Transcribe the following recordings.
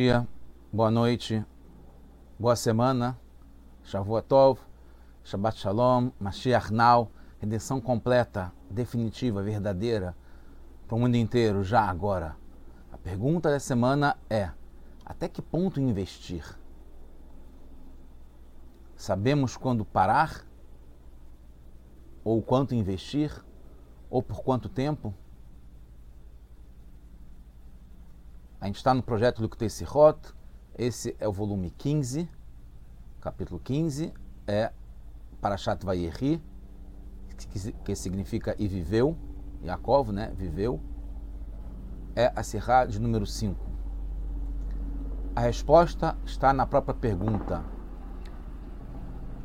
dia, boa noite, boa semana, Shavuot Shabbat Shalom, Mashiach Now, redenção completa, definitiva, verdadeira, para o mundo inteiro, já agora. A pergunta da semana é: até que ponto investir? Sabemos quando parar? Ou quanto investir? Ou por quanto tempo? A gente está no projeto Luktei Sirot, esse é o volume 15, capítulo 15, é Parashat Vayeri, que significa e viveu, Yaakov, né, viveu, é a Sirá de número 5. A resposta está na própria pergunta.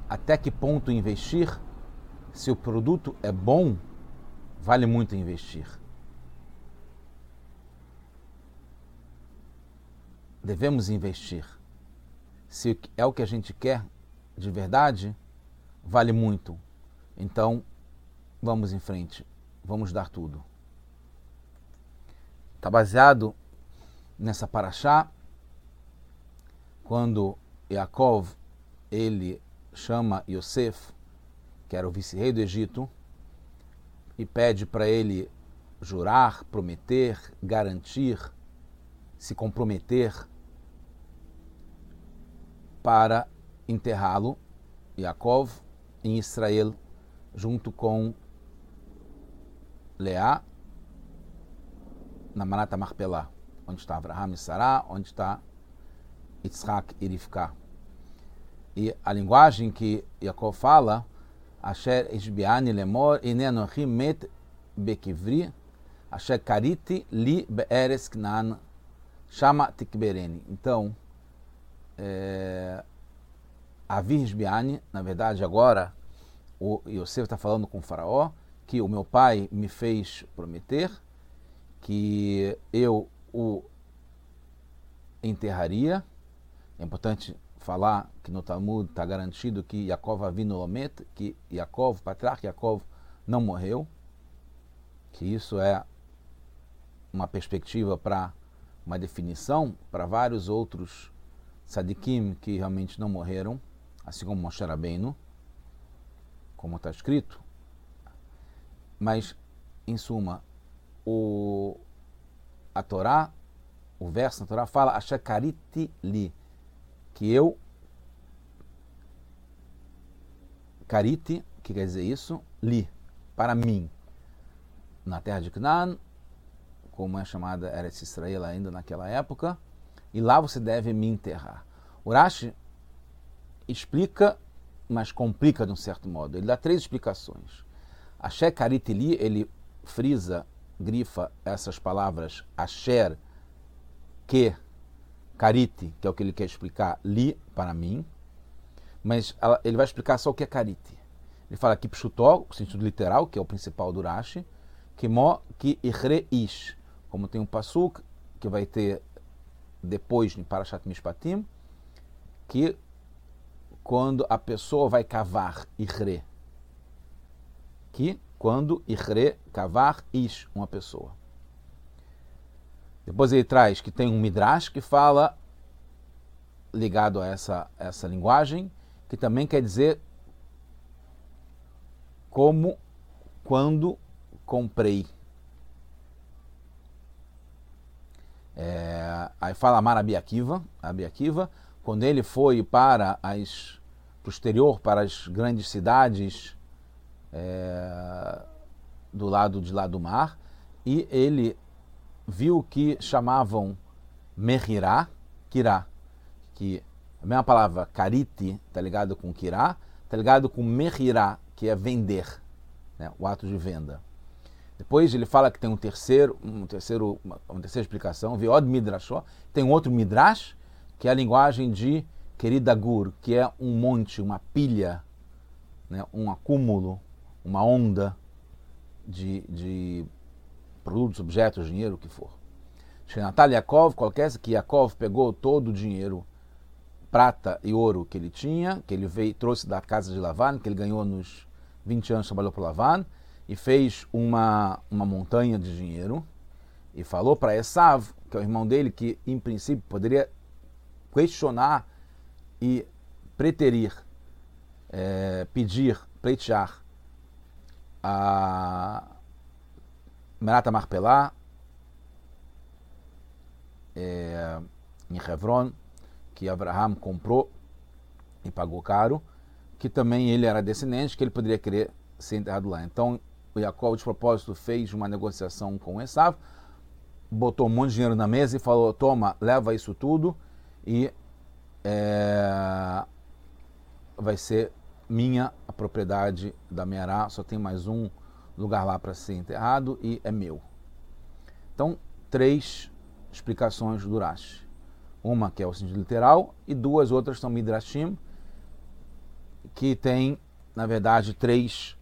Até que ponto investir? Se o produto é bom, vale muito investir. Devemos investir. Se é o que a gente quer de verdade, vale muito. Então, vamos em frente, vamos dar tudo. Está baseado nessa paraxá, quando Yaakov ele chama Yosef, que era o vice-rei do Egito, e pede para ele jurar, prometer, garantir, se comprometer para enterrá-lo, Yaakov, em Israel, junto com Leá, na Manata Marpelá, onde está Abraham e Sará, onde está Yitzhak e Rivka. E a linguagem que Yaakov fala, Asher Ishbiani Lemor, Ine Anochim Met Bekivri, Asher Kariti Li Be'eres Knan, Chama Tikbereni. Então, é, a Virgiane, na verdade, agora o Yosef está falando com o faraó que o meu pai me fez prometer que eu o enterraria. É importante falar que no Talmud está garantido que Yaakov Avinu Lomet, que Yaakov, patriarca Yaakov, não morreu, que isso é uma perspectiva para uma definição para vários outros Sadikim que realmente não morreram, assim como Moshe Rabbeinu, como está escrito. Mas, em suma, o, a Torá, o verso da Torá fala Ashakariti li, que eu, Kariti, que quer dizer isso, li, para mim, na terra de Canaan, como é chamada Eretz Israel ainda naquela época, e lá você deve me enterrar. Urashi explica, mas complica de um certo modo. Ele dá três explicações. Asher Karitili, ele frisa, grifa essas palavras Asher, que, Kariti, que é o que ele quer explicar, li para mim, mas ele vai explicar só o que é Kariti. Ele fala aqui pshutó, o sentido literal, que é o principal do Urashi, que mo que ish, como tem um pasuk que vai ter depois em Parashat Mishpatim, que quando a pessoa vai cavar irre, que quando irre, cavar ish, uma pessoa. Depois ele traz que tem um midrash que fala ligado a essa, essa linguagem, que também quer dizer como quando comprei. É, aí fala Amar Abiakiva, Abiakiva, quando ele foi para as exterior, para as grandes cidades é, do lado de lá do mar, e ele viu que chamavam Mehirá, Kirá, que a mesma palavra kariti está ligado com kirá, está ligado com mehirá, que é vender, né, o ato de venda. Depois ele fala que tem um terceiro, um terceiro, uma, terceira explicação, Viod Midrashó, tem um outro Midrash, que é a linguagem de Keridagur, que é um monte, uma pilha, né, um acúmulo, uma onda de, de produtos, objetos, dinheiro, o que for. Shenatal Yaakov, qualquer que Yaakov pegou todo o dinheiro, prata e ouro que ele tinha, que ele veio, trouxe da casa de Lavan, que ele ganhou nos 20 anos, trabalhou para Lavan, e fez uma, uma montanha de dinheiro e falou para Esav, que é o irmão dele, que em princípio poderia questionar e preterir, é, pedir, pleitear a Merata Marpelá é, em Hebron, que Abraham comprou e pagou caro, que também ele era descendente, que ele poderia querer ser enterrado lá. Então, o de propósito, fez uma negociação com Esav, botou um monte de dinheiro na mesa e falou: toma, leva isso tudo e é, vai ser minha a propriedade da Meará, só tem mais um lugar lá para ser enterrado e é meu. Então, três explicações do Rashi. Uma que é o sentido literal e duas outras são Midrashim, que tem, na verdade, três,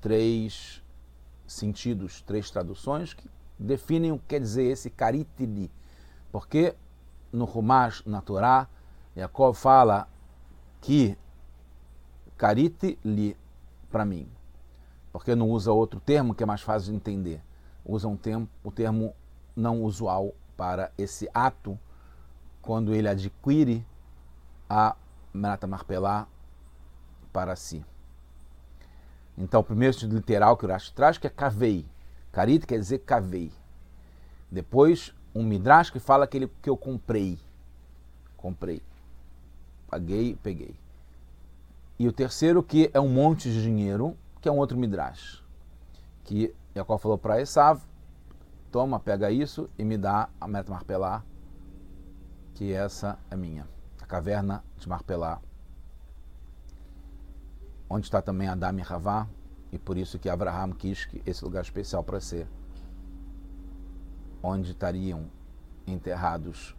três sentidos, três traduções que definem o que quer dizer esse caritili. Porque no Rumash, na Torá, Jacob fala que carite li para mim. Porque não usa outro termo que é mais fácil de entender. Usa um termo, o termo não usual para esse ato quando ele adquire a Menata Marpelá para si. Então, o primeiro sentido literal que o Rashi traz que é cavei. Carit quer dizer cavei. Depois, um midrash que fala que, ele, que eu comprei. Comprei. Paguei, peguei. E o terceiro que é um monte de dinheiro, que é um outro midrash. Que Jacó falou para Esav, toma, pega isso e me dá a Meta Marpelá, que essa é minha. A caverna de Marpelá, onde está também Adam e Havá, e por isso que Abraham quis esse lugar especial para ser onde estariam enterrados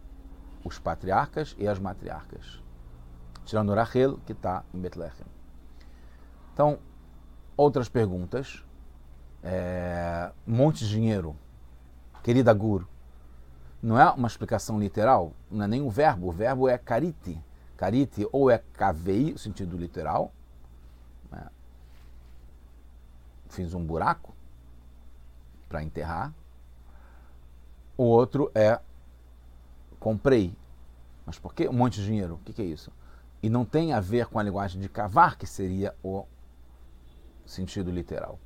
os patriarcas e as matriarcas, tirando Rachel, que está em Betlehem. Então, outras perguntas. É, monte de dinheiro, querida Gur, não é uma explicação literal, não é nem o verbo, o verbo é carite. Carite ou é cavei, sentido literal, né? Fiz um buraco para enterrar, o outro é comprei. Mas por que um monte de dinheiro? O que, que é isso? E não tem a ver com a linguagem de cavar, que seria o sentido literal.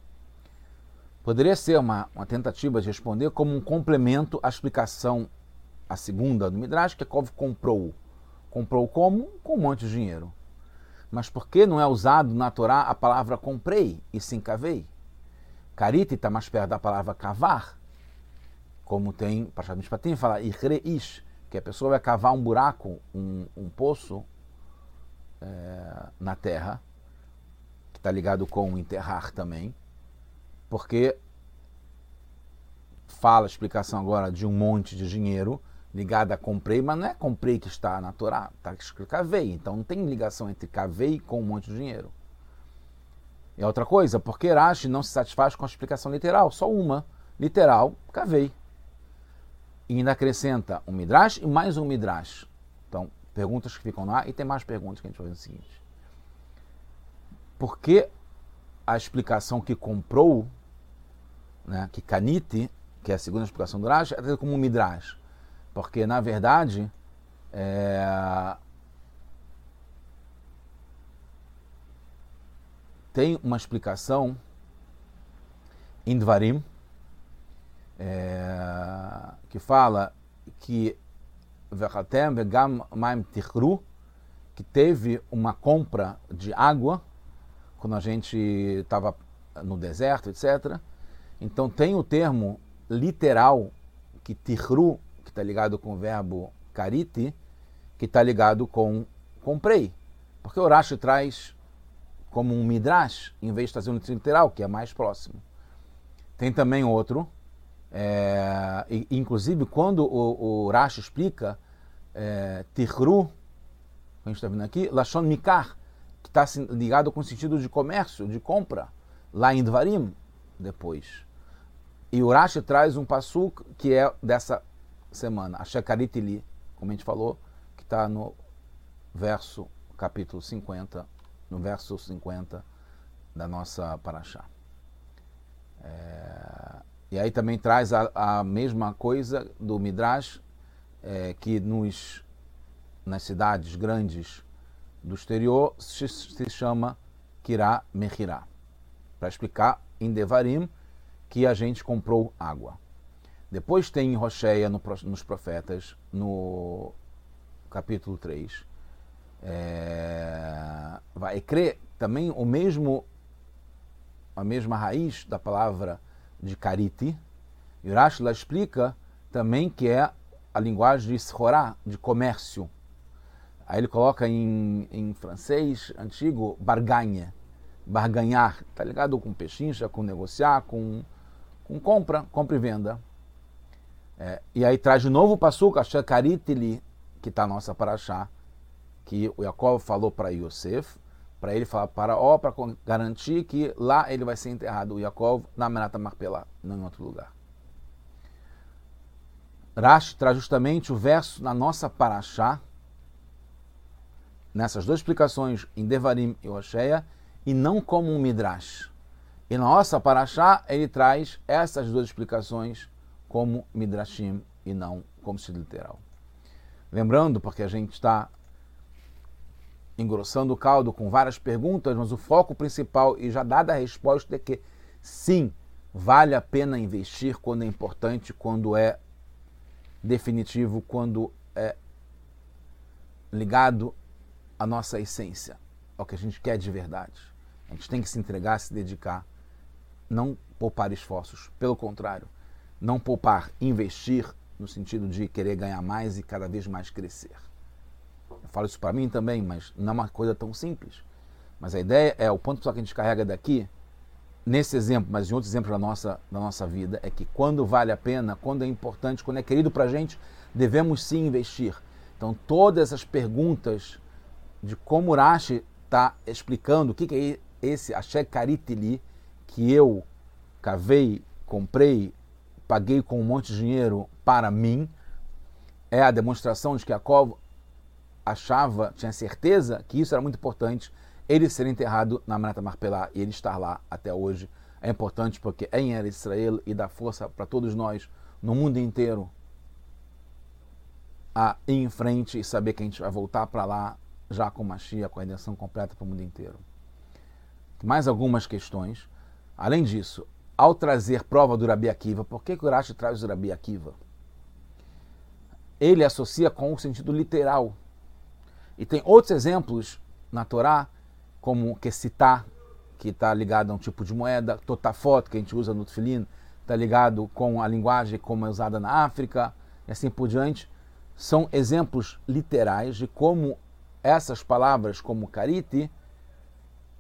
Poderia ser uma, uma tentativa de responder como um complemento à explicação, a segunda do Midrash, que Kov comprou. Comprou como? Com um monte de dinheiro. Mas por que não é usado na Torá a palavra comprei e sim cavei? Karite está mais perto da palavra cavar, como tem Pachad Mishpatim, fala Ichreish, que a pessoa vai cavar um buraco, um, um poço é, na terra, que está ligado com enterrar também, porque fala a explicação agora de um monte de dinheiro ligado a comprei, mas não é comprei que está na Torá, está escrito cavei, então não tem ligação entre cavei com um monte de dinheiro. E outra coisa, porque Rashi não se satisfaz com a explicação literal, só uma, literal, cavei e ainda acrescenta um Midrash e mais um Midrash. Então, perguntas que ficam lá e tem mais perguntas que a gente vai fazer o seguinte. Por que a explicação que comprou, né, que Kanite, que é a segunda explicação do Rash, é como um Midrash? Porque, na verdade, é... tem uma explicação em Dvarim, é, que fala que que teve uma compra de água quando a gente estava no deserto, etc. Então tem o termo literal que tirru, que está ligado com o verbo kariti, que está ligado com comprei. Porque o Rashi traz como um midrash, em vez de trazer um literal, que é mais próximo. Tem também outro, é, inclusive, quando o, o Rashi explica é, Tihru, a gente está vendo aqui, Lashon Mikar, que está ligado com o sentido de comércio, de compra, lá em Dvarim, depois. E o Rashi traz um passuk que é dessa semana, a Shekaritili, como a gente falou, que está no verso, capítulo 50, no verso 50 da nossa Paraxá. É, e aí também traz a, a mesma coisa do Midrash, é, que nos nas cidades grandes do exterior se, se chama Kirá Mechirá, para explicar em Devarim que a gente comprou água. Depois tem em Rocheia, no, nos profetas, no capítulo 3, é, vai crer também o mesmo a mesma raiz da palavra de cariti. E Urash explica também que é a linguagem de schorá, de comércio. Aí ele coloca em, em francês antigo barganha, barganhar, tá ligado com pechincha, com negociar, com, com compra, compra e venda. É, e aí traz de novo o passuca, Shekaritili, que está nossa paraxá, que o Jacob falou para Yosef, para ele falar para ó, para garantir que lá ele vai ser enterrado, o Jacob, na Menata Marpelá, não em outro lugar. Rashi traz justamente o verso na nossa paraxá, nessas duas explicações, em Devarim e Osheia, e não como um Midrash. E na nossa Paraxá, ele traz essas duas explicações como Midrashim e não como se literal. Lembrando, porque a gente está engrossando o caldo com várias perguntas, mas o foco principal e já dada a resposta é que sim, vale a pena investir quando é importante, quando é definitivo, quando é ligado à nossa essência, ao que a gente quer de verdade. A gente tem que se entregar, se dedicar, não poupar esforços. Pelo contrário, não poupar, investir no sentido de querer ganhar mais e cada vez mais crescer. Falo isso para mim também, mas não é uma coisa tão simples. Mas a ideia é, o ponto só que a gente carrega daqui, nesse exemplo, mas em outros exemplos da nossa, da nossa vida, é que quando vale a pena, quando é importante, quando é querido para a gente, devemos sim investir. Então, todas essas perguntas de como Urashi está explicando o que, que é esse Ashek Karitili que eu cavei, comprei, paguei com um monte de dinheiro para mim, é a demonstração de que Jacob achava, tinha certeza que isso era muito importante, ele ser enterrado na Manata Marpelá e ele estar lá até hoje. É importante porque é em Israel e dá força para todos nós no mundo inteiro a ir em frente e saber que a gente vai voltar para lá já com Machia, com a redenção completa para o mundo inteiro mais algumas questões. Além disso, ao trazer prova do Rabi Akiva, por que, que Urashi traz o Rabi Akiva? Ele associa com o sentido literal. E tem outros exemplos na Torá, como Kessitá, que está ligado a um tipo de moeda, Totafot, que a gente usa no Tfilin, está ligado com a linguagem como é usada na África, e assim por diante. São exemplos literais de como essas palavras, como Kariti,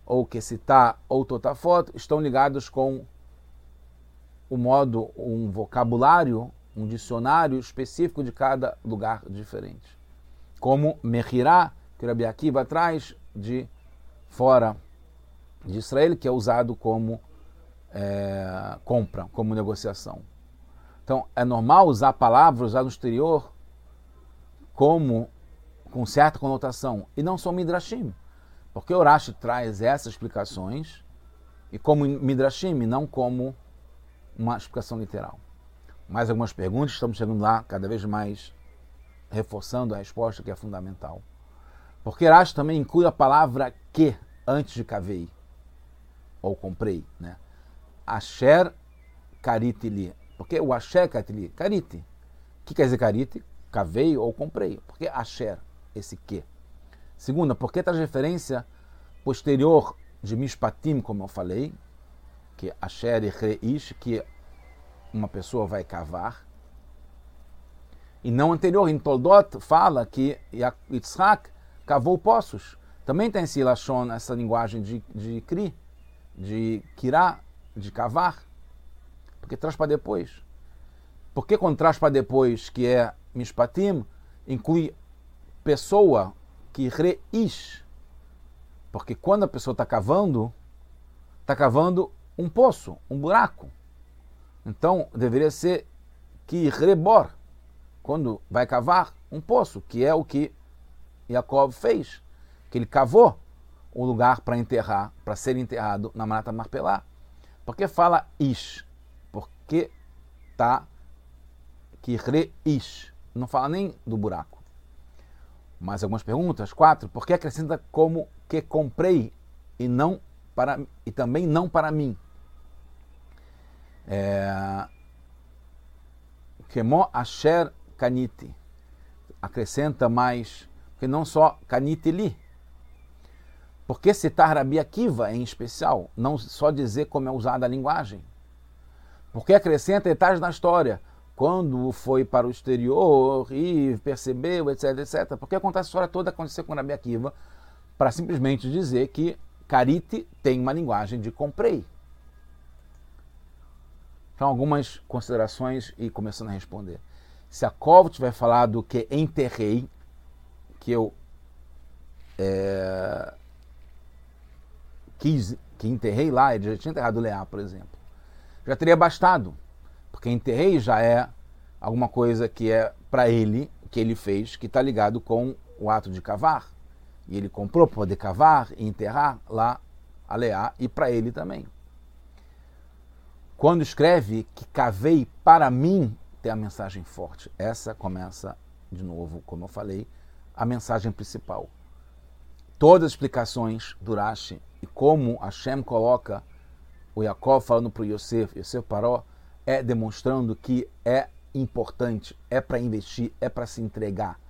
ou citar ou totafot estão ligados com o modo, um vocabulário, um dicionário específico de cada lugar diferente. Como Mechirá, que Rabi Akiva traz de fora de Israel, que é usado como é, compra, como negociação. Então, é normal usar palavras usadas no exterior como com certa conotação, e não são midrashim. Porque Urashi traz essas explicações e como Midrashim, não como uma explicação literal. Mais algumas perguntas, estamos chegando lá cada vez mais reforçando a resposta que é fundamental. Porque Urashi também inclui a palavra que antes de cavei ou comprei, né? Asher karitili. Porque o Asher karitili, karite. O que quer dizer karite? Cavei ou comprei. Porque Asher, esse que. Segunda, porque traz referência posterior de Mishpatim, como eu falei, que Asher e Reish, que uma pessoa vai cavar. E não anterior, em Toldot, fala que Yitzhak cavou poços. Também tem esse Lashon, essa linguagem de, de Kri, de Kirá, de cavar. Porque traz para depois. Porque quando traz para depois, que é Mishpatim, inclui pessoa que reish. Porque quando a pessoa está cavando, está cavando um poço, um buraco. Então deveria ser que rebor, quando vai cavar um poço, que é o que Jacob fez, que ele cavou um lugar para enterrar, para ser enterrado na Manata Marpelá. Porque fala ish? Porque tá que reish, não fala nem do buraco. Mais algumas perguntas. Quatro. Por que acrescenta como que comprei e não para e também não para mim? É, Kemo Asher Kaniti. Acrescenta mais, que não só Kaniti li. Por que citar Rabi Akiva em especial? Não só dizer como é usada a linguagem. Porque acrescenta detalhes na história quando foi para o exterior e percebeu, etc, etc. Porque contar essa história toda aconteceu com Rabi Akiva para simplesmente dizer que Karite tem uma linguagem de comprei. Então, algumas considerações e começando a responder. Se a Kovo tiver falado que enterrei, que eu é, quis, que enterrei lá, ele já tinha enterrado Leá, por exemplo, já teria bastado. Porque enterrei já é alguma coisa que é para ele, que ele fez, que está ligado com o ato de cavar. E ele comprou para poder cavar e enterrar lá a Leá e para ele também. Quando escreve que cavei para mim, tem a mensagem forte. Essa começa, de novo, como eu falei, a mensagem principal. Todas as explicações do Rashi e como Hashem coloca o Yaakov falando para o Yosef, Yosef Paró, é demonstrando que é importante, é para investir, é para se entregar,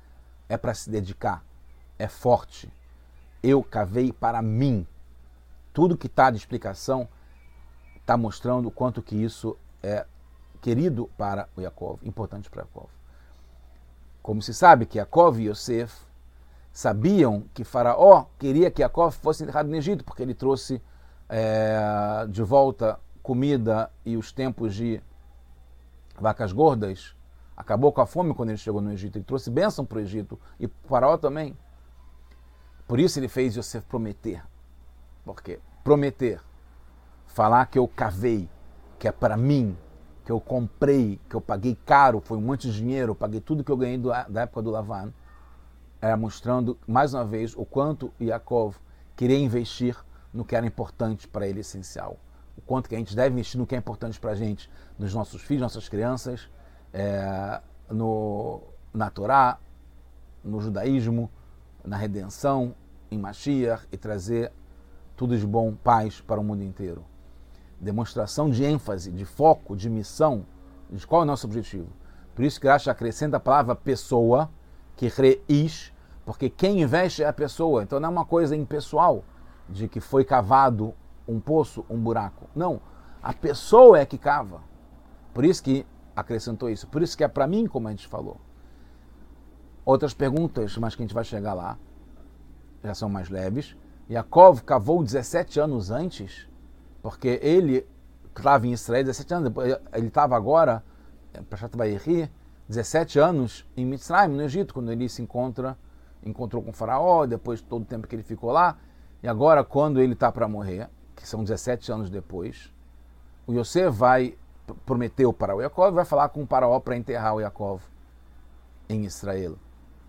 é para se dedicar, é forte. Eu cavei para mim. Tudo que está de explicação está mostrando o quanto que isso é querido para o Yaakov, importante para Yaakov. Como se sabe que Yaakov e Yosef sabiam que Faraó queria que Yaakov fosse enterrado no Egito, porque ele trouxe é, de volta comida e os tempos de vacas gordas, acabou com a fome quando ele chegou no Egito. Ele trouxe bênção para o Egito e para o Faraó também. Por isso ele fez Yosef prometer. Por quê? Prometer. Falar que eu cavei, que é para mim, que eu comprei, que eu paguei caro, foi um monte de dinheiro, eu paguei tudo que eu ganhei do, da época do Lavan. Era mostrando, mais uma vez, o quanto Yaakov queria investir no que era importante para ele, essencial. O quanto que a gente deve investir no que é importante para a gente, nos nossos filhos, nossas crianças, é, no, na Torá, no judaísmo, na redenção, em Mashiach e trazer tudo de bom, paz para o mundo inteiro. Demonstração de ênfase, de foco, de missão, de qual é o nosso objetivo. Por isso que Rashi acrescenta a palavra pessoa, que reish, porque quem investe é a pessoa. Então não é uma coisa impessoal, de que foi cavado um poço, um buraco. Não, a pessoa é que cava. Por isso que acrescentou isso. Por isso que é para mim, como a gente falou. Outras perguntas, mas que a gente vai chegar lá, já são mais leves. Yaakov cavou 17 anos antes, porque ele estava em Israel 17 anos, depois ele estava agora, Prashat Bayeri, 17 anos em Mitzrayim, no Egito, quando ele se encontra, encontrou com o faraó, depois todo o tempo que ele ficou lá, e agora, quando ele está para morrer, que são 17 anos depois, o Yosef vai prometeu para o Yaakov vai falar com o faraó para enterrar o Yaakov em Israel.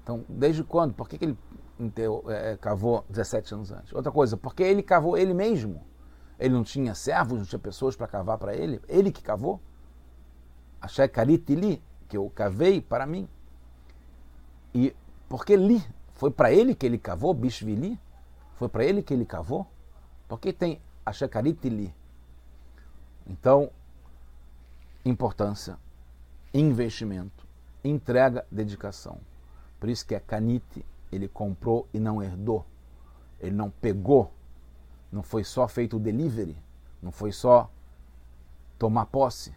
Então, desde quando? Por que, que ele enterrou, é, cavou 17 anos antes? Outra coisa, porque ele cavou ele mesmo. Ele não tinha servos, não tinha pessoas para cavar para ele. Ele que cavou. Achei caritili, que eu cavei para mim. E porque li, foi para ele que ele cavou, Bishvili? Foi para ele que ele cavou? Porque tem a Shekarit Então, importância, investimento, entrega, dedicação. Por isso que é Kanite, ele comprou e não herdou. Ele não pegou. Não foi só feito o delivery. Não foi só tomar posse.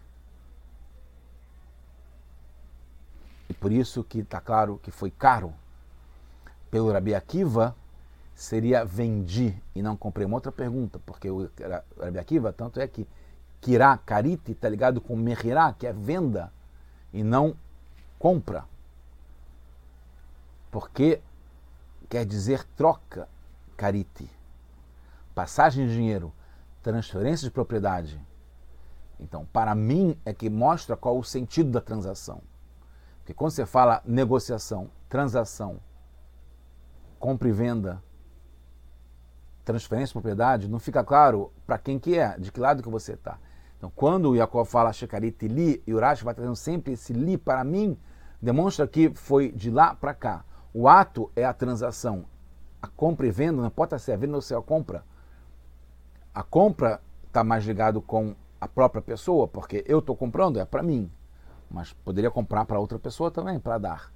E por isso que está claro que foi caro. Pelo Rabi Akiva, seria vendi e não comprei. Uma outra pergunta, porque o Rabi Akiva, tanto é que Kirá, Karite, está ligado com Mehirá, que é venda, e não compra. Porque quer dizer troca, Karite. Passagem de dinheiro, transferência de propriedade. Então, para mim, é que mostra qual o sentido da transação. Porque quando você fala negociação, transação, compra e venda, transferência de propriedade, não fica claro para quem que é, de que lado que você está. Então, quando o Jacob fala Shekarit li, e Urash vai trazendo sempre esse li para mim, demonstra que foi de lá para cá. O ato é a transação. A compra e venda, não importa se é a venda ou se é a compra. A compra está mais ligado com a própria pessoa, porque eu estou comprando, é para mim. Mas poderia comprar para outra pessoa também, para dar.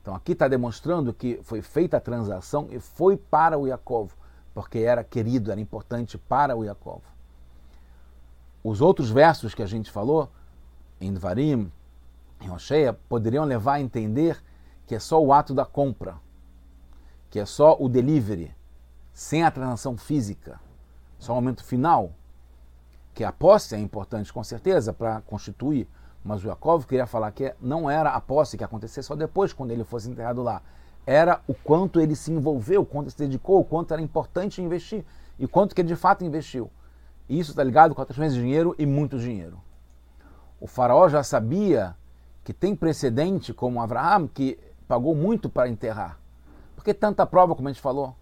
Então aqui está demonstrando que foi feita a transação e foi para o Yaakov, porque era querido, era importante para o Yaakov. Os outros versos que a gente falou, em Dvarim, em Oshea, poderiam levar a entender que é só o ato da compra, que é só o delivery, sem a transação física, só o momento final, que a posse é importante com certeza para constituir, mas o Yaakov queria falar que não era a posse que acontecer só depois, quando ele fosse enterrado lá. Era o quanto ele se envolveu, o quanto se dedicou, o quanto era importante investir e quanto que ele de fato investiu. E isso está ligado com a transferência de dinheiro e muito dinheiro. O faraó já sabia que tem precedente como Abraão, que pagou muito para enterrar. Por que tanta prova, como a gente falou?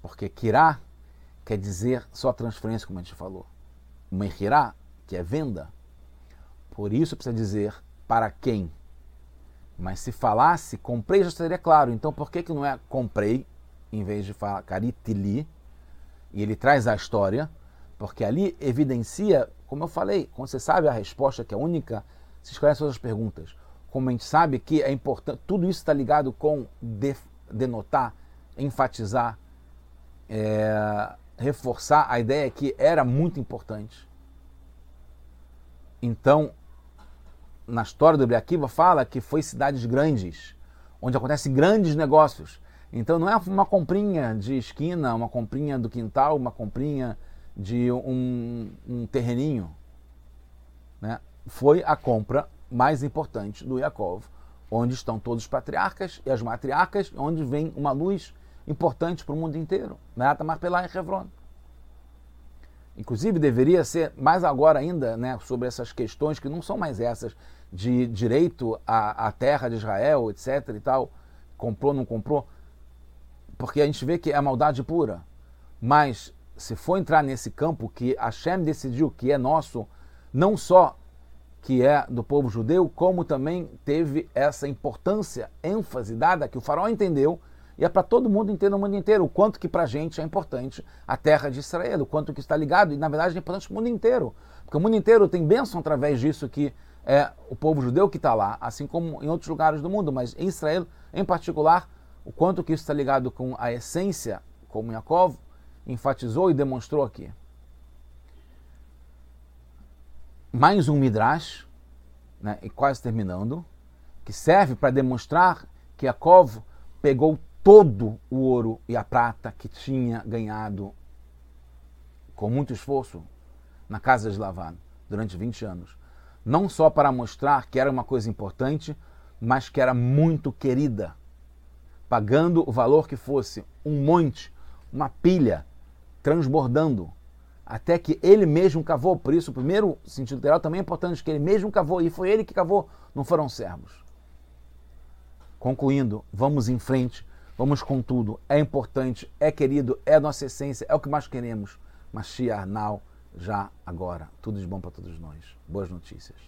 Porque Kirá quer dizer só transferência, como a gente falou. Mehirá, que é venda. Por isso precisa dizer para quem. Mas se falasse comprei, já seria claro. Então por que, que não é comprei, em vez de falar caritili? E ele traz a história, porque ali evidencia, como eu falei, quando você sabe a resposta, que é única, se esclarece todas as perguntas. Como a gente sabe que é importante, tudo isso está ligado com de, denotar, enfatizar, é, reforçar a ideia que era muito importante. Então, na história do Ibiaquiva fala que foi cidades grandes, onde acontecem grandes negócios. Então não é uma comprinha de esquina, uma comprinha do quintal, uma comprinha de um, um terreninho. Né? Foi a compra mais importante do Yaakov, onde estão todos os patriarcas e as matriarcas, onde vem uma luz importante para o mundo inteiro. Merata Marpelá e Hebron. Inclusive, deveria ser mais agora ainda né, sobre essas questões que não são mais essas de direito à, à terra de Israel, etc. e tal, comprou, não comprou, porque a gente vê que é maldade pura. Mas se for entrar nesse campo que Hashem decidiu que é nosso, não só que é do povo judeu, como também teve essa importância, ênfase dada, que o faraó entendeu, e é para todo mundo inteiro, no mundo inteiro, o quanto que para a gente é importante a terra de Israel, o quanto que está ligado, e na verdade é importante para o mundo inteiro, porque o mundo inteiro tem bênção através disso que é o povo judeu que está lá, assim como em outros lugares do mundo, mas em Israel, em particular, o quanto que isso está ligado com a essência, como Yaakov enfatizou e demonstrou aqui. mais um Midrash, né, e quase terminando, que serve para demonstrar que Yaakov pegou todo o ouro e a prata que tinha ganhado com muito esforço na casa de Lavan durante 20 anos. Não só para mostrar que era uma coisa importante, mas que era muito querida, pagando o valor que fosse um monte, uma pilha, transbordando até que ele mesmo cavou. Por isso, o primeiro sentido literal também é importante, que ele mesmo cavou, e foi ele que cavou, não foram servos. Concluindo, vamos em frente, vamos com tudo. É importante, é querido, é nossa essência, é o que mais queremos. Mashiach now, já agora. Tudo de bom para todos nós. Boas notícias.